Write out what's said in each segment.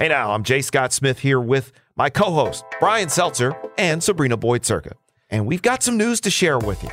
Hey now, I'm Jay Scott Smith here with my co host, Brian Seltzer and Sabrina Boyd-Surka. And we've got some news to share with you.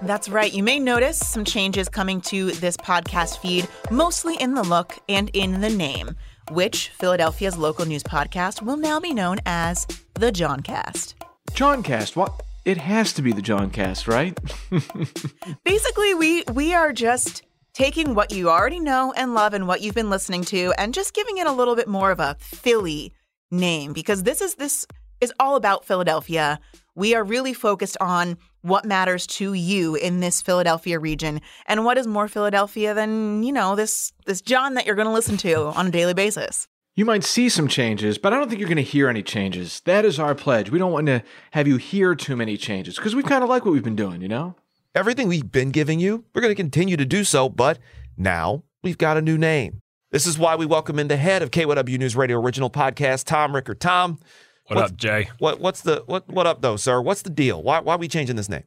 That's right. You may notice some changes coming to this podcast feed, mostly in the look and in the name, which Philadelphia's local news podcast will now be known as the Jawncast. Jawncast, what? It has to be the Jawncast, right? Basically, we we are just taking what you already know and love and what you've been listening to and just giving it a little bit more of a Philly name because this is this is all about Philadelphia. We are really focused on what matters to you in this Philadelphia region and what is more Philadelphia than, you know, this this jawn that you're going to listen to on a daily basis. You might see some changes, but I don't think you're going to hear any changes. That is our pledge. We don't want to have you hear too many changes because we kind of like what we've been doing, you know? Everything we've been giving you, we're going to continue to do so, but now we've got a new name. This is why we welcome in the head of KYW News Radio original podcast, Tom Rickert. Tom, what up, Jay? What what's the what what up though, sir? What's the deal? Why why are we changing this name?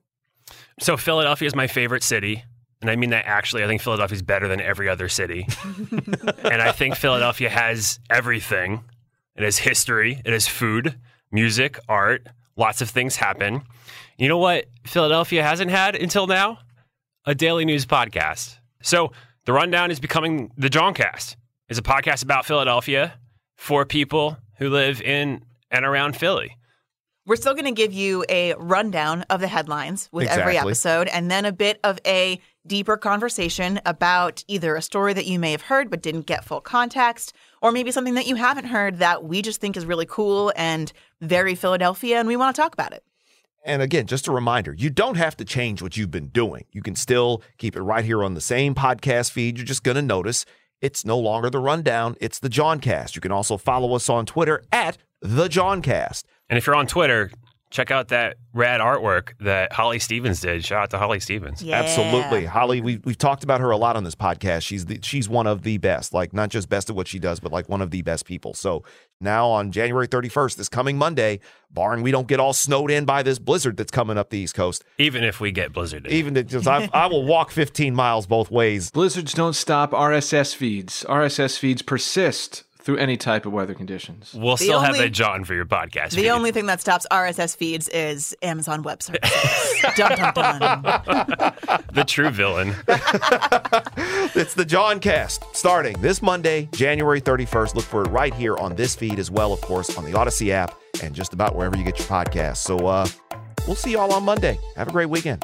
So Philadelphia is my favorite city. And I mean that actually. I think Philadelphia is better than every other city. and I think Philadelphia has everything. It has history, it has food, music, art, lots of things happen. You know what Philadelphia hasn't had until now? A daily news podcast. So the rundown is becoming the Jawncast. It's a podcast about Philadelphia for people who live in and around Philly. We're still going to give you a rundown of the headlines with Exactly. every episode and then a bit of a deeper conversation about either a story that you may have heard but didn't get full context, or maybe something that you haven't heard that we just think is really cool and very Philadelphia and we want to talk about it. And again, just a reminder, you don't have to change what you've been doing. You can still keep it right here on the same podcast feed. You're just going to notice it's no longer the rundown, it's the Jawncast. You can also follow us on Twitter at the Jawncast. And if you're on Twitter, check out that rad artwork that Holly Stevens did. Shout out to Holly Stevens. Yeah. Absolutely. Holly, we, we've talked about her a lot on this podcast. She's the, she's one of the best, like not just best at what she does, but like one of the best people. So now on January 31st, this coming Monday, barring we don't get all snowed in by this blizzard that's coming up the East Coast, Even if we get blizzarded. even that just, I, I will walk 15 miles both ways. Blizzards don't stop RSS feeds. RSS feeds persist through any type of weather conditions. we'll still have only- that jawn for your podcast. The feed. only thing that stops RSS feeds is Amazon Web Services. dun, dun, dun. the true villain. It's the Jawncast starting this Monday, January 31st. Look for it right here on this feed as well, of course, on the Odyssey app and just about wherever you get your podcasts. So uh, we'll see y'all on Monday. Have a great weekend.